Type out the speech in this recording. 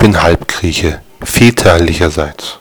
bin Halbgrieche, väterlicherseits.